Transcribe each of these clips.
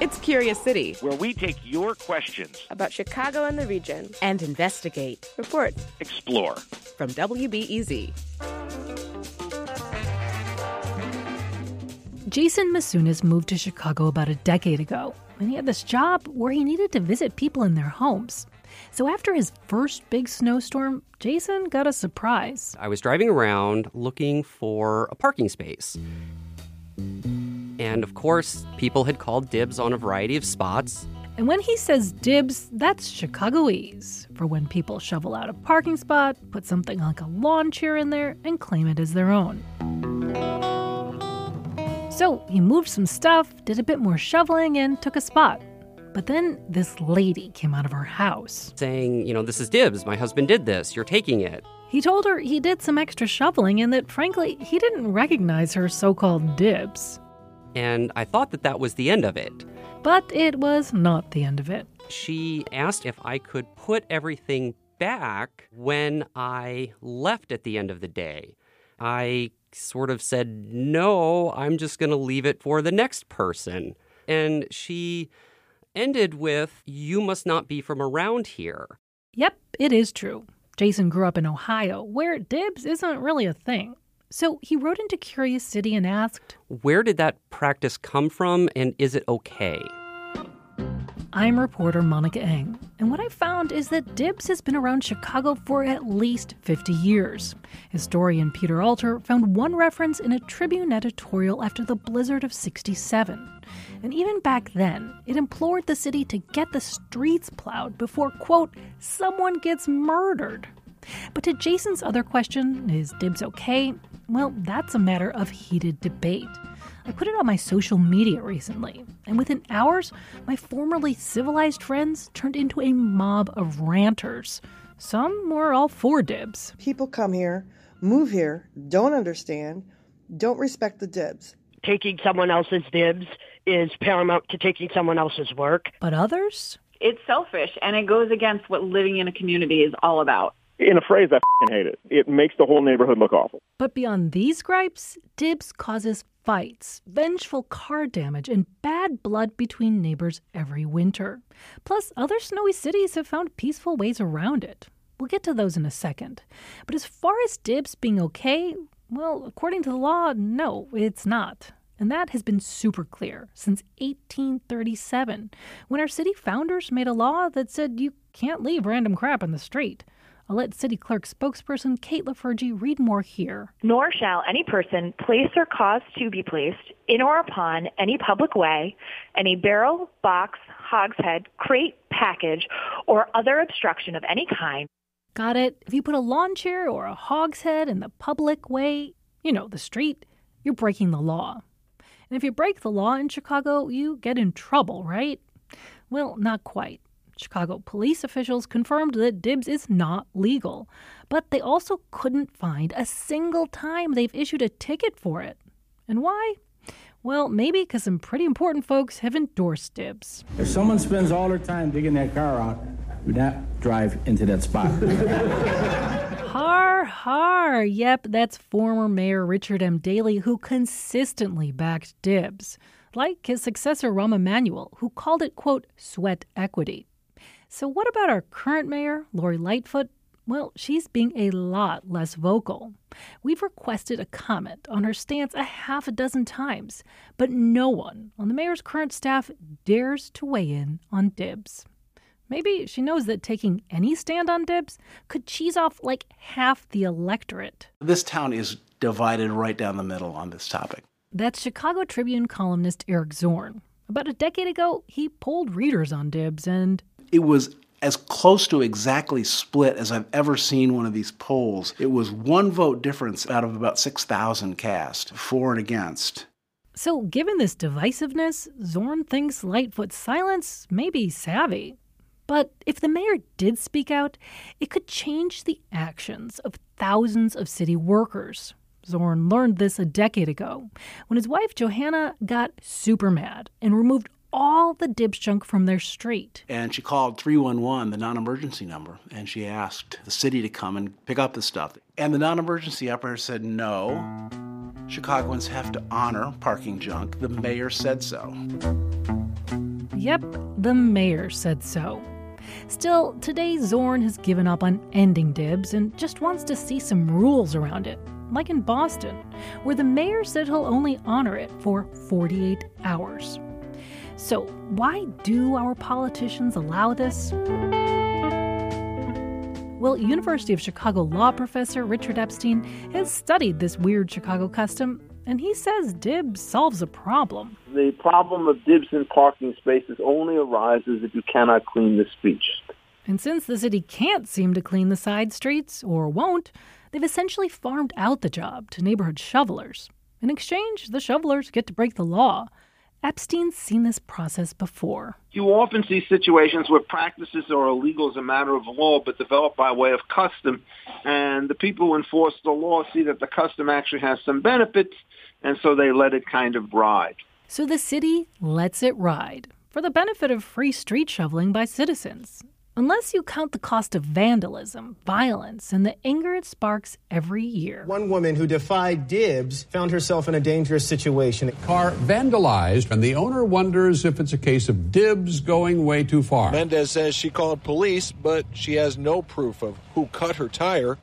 It's Curious City, where we take your questions about Chicago and the region and investigate, report, explore. From WBEZ. Jason Masunas moved to Chicago about a decade ago, and he had this job where he needed to visit people in their homes. So after his first big snowstorm, Jason got a surprise. I was driving around looking for a parking space. And of course, people had called dibs on a variety of spots. And when he says dibs, that's Chicagoese for when people shovel out a parking spot, put something like a lawn chair in there, and claim it as their own. So he moved some stuff, did a bit more shoveling, and took a spot. But then this lady came out of her house saying, You know, this is dibs. My husband did this. You're taking it. He told her he did some extra shoveling and that, frankly, he didn't recognize her so called dibs and I thought that that was the end of it. But it was not the end of it. She asked if I could put everything back when I left at the end of the day. I sort of said, No, I'm just going to leave it for the next person. And she ended with, You must not be from around here. Yep, it is true. Jason grew up in Ohio, where dibs isn't really a thing. So he wrote into Curious City and asked, Where did that practice come from and is it okay? I'm reporter Monica Eng, and what I found is that Dibs has been around Chicago for at least 50 years. Historian Peter Alter found one reference in a Tribune editorial after the blizzard of 67. And even back then, it implored the city to get the streets plowed before, quote, someone gets murdered. But to Jason's other question, is Dibs okay? Well, that's a matter of heated debate. I put it on my social media recently, and within hours, my formerly civilized friends turned into a mob of ranters. Some were all for dibs. People come here, move here, don't understand, don't respect the dibs. Taking someone else's dibs is paramount to taking someone else's work. But others? It's selfish, and it goes against what living in a community is all about in a phrase, I hate it. It makes the whole neighborhood look awful. But beyond these gripes, Dibs causes fights, vengeful car damage, and bad blood between neighbors every winter. Plus, other snowy cities have found peaceful ways around it. We'll get to those in a second. But as far as Dibs being okay, well, according to the law, no, it's not. And that has been super clear since 1837, when our city founders made a law that said you can't leave random crap in the street. I'll let City Clerk spokesperson Kate LaFurgy read more here. Nor shall any person place or cause to be placed in or upon any public way any barrel, box, hogshead, crate, package, or other obstruction of any kind. Got it? If you put a lawn chair or a hogshead in the public way, you know, the street, you're breaking the law. And if you break the law in Chicago, you get in trouble, right? Well, not quite. Chicago police officials confirmed that dibs is not legal, but they also couldn't find a single time they've issued a ticket for it. And why? Well, maybe because some pretty important folks have endorsed dibs. If someone spends all their time digging that car out, do not drive into that spot. har, har. Yep, that's former Mayor Richard M. Daley who consistently backed dibs, like his successor Rahm Emanuel, who called it, quote, sweat equity. So, what about our current mayor, Lori Lightfoot? Well, she's being a lot less vocal. We've requested a comment on her stance a half a dozen times, but no one on the mayor's current staff dares to weigh in on dibs. Maybe she knows that taking any stand on dibs could cheese off like half the electorate. This town is divided right down the middle on this topic. That's Chicago Tribune columnist Eric Zorn. About a decade ago, he polled readers on dibs and it was as close to exactly split as I've ever seen one of these polls. It was one vote difference out of about 6,000 cast, for and against. So, given this divisiveness, Zorn thinks Lightfoot's silence may be savvy. But if the mayor did speak out, it could change the actions of thousands of city workers. Zorn learned this a decade ago when his wife Johanna got super mad and removed all the Dibs junk from their street. And she called 311, the non emergency number, and she asked the city to come and pick up the stuff. And the non emergency operator said no. Chicagoans have to honor parking junk. The mayor said so. Yep, the mayor said so. Still, today Zorn has given up on ending dibs and just wants to see some rules around it, like in Boston, where the mayor said he'll only honor it for 48 hours. So, why do our politicians allow this? Well, University of Chicago law professor Richard Epstein has studied this weird Chicago custom, and he says dibs solves a problem. The problem of dibs in parking spaces only arises if you cannot clean the streets. And since the city can't seem to clean the side streets, or won't, they've essentially farmed out the job to neighborhood shovelers. In exchange, the shovelers get to break the law. Epstein's seen this process before. You often see situations where practices are illegal as a matter of law, but developed by way of custom. And the people who enforce the law see that the custom actually has some benefits, and so they let it kind of ride. So the city lets it ride for the benefit of free street shoveling by citizens unless you count the cost of vandalism, violence, and the anger it sparks every year. One woman who defied dibs found herself in a dangerous situation. Car vandalized, and the owner wonders if it's a case of dibs going way too far. Mendez says she called police, but she has no proof of who cut her tire.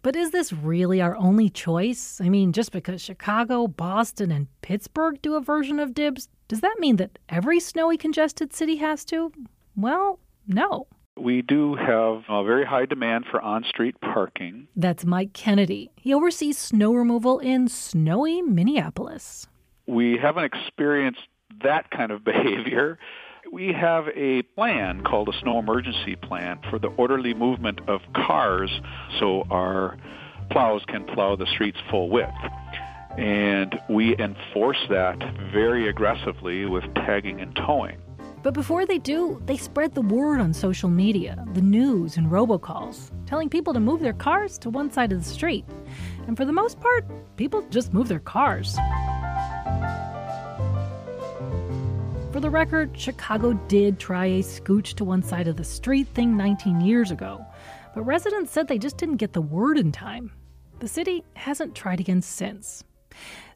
But is this really our only choice? I mean, just because Chicago, Boston, and Pittsburgh do a version of dibs, does that mean that every snowy, congested city has to? Well, no. We do have a very high demand for on street parking. That's Mike Kennedy. He oversees snow removal in snowy Minneapolis. We haven't experienced that kind of behavior. We have a plan called a snow emergency plan for the orderly movement of cars so our plows can plow the streets full width. And we enforce that very aggressively with tagging and towing. But before they do, they spread the word on social media, the news, and robocalls, telling people to move their cars to one side of the street. And for the most part, people just move their cars. For the record, Chicago did try a scooch to one side of the street thing 19 years ago, but residents said they just didn't get the word in time. The city hasn't tried again since.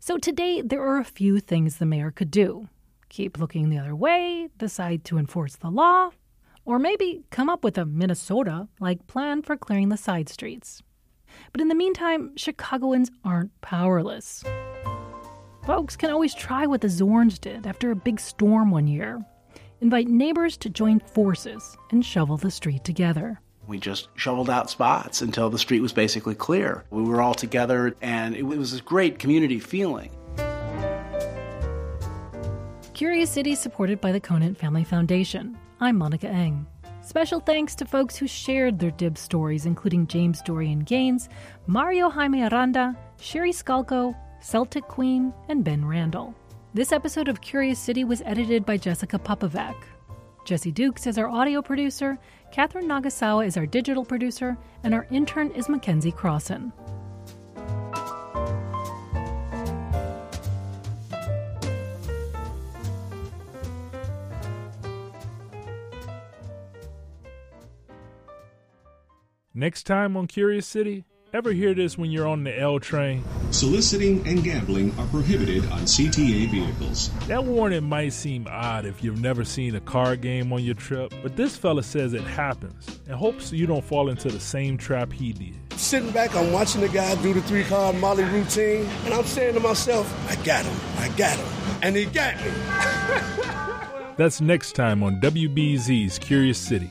So today, there are a few things the mayor could do keep looking the other way, decide to enforce the law, or maybe come up with a Minnesota like plan for clearing the side streets. But in the meantime, Chicagoans aren't powerless. Folks can always try what the Zorns did after a big storm one year invite neighbors to join forces and shovel the street together. We just shoveled out spots until the street was basically clear. We were all together, and it was a great community feeling. Curious City supported by the Conant Family Foundation. I'm Monica Eng. Special thanks to folks who shared their dib stories, including James Dorian Gaines, Mario Jaime Aranda, Sherry Skalko, Celtic Queen, and Ben Randall. This episode of Curious City was edited by Jessica Pupovac. Jesse Dukes is our audio producer, Catherine Nagasawa is our digital producer, and our intern is Mackenzie Crossan. Next time on Curious City, ever hear this when you're on the L train? Soliciting and gambling are prohibited on CTA vehicles. That warning might seem odd if you've never seen a card game on your trip, but this fella says it happens and hopes you don't fall into the same trap he did. Sitting back, I'm watching the guy do the three card Molly routine, and I'm saying to myself, I got him, I got him, and he got me. That's next time on WBEZ's Curious City.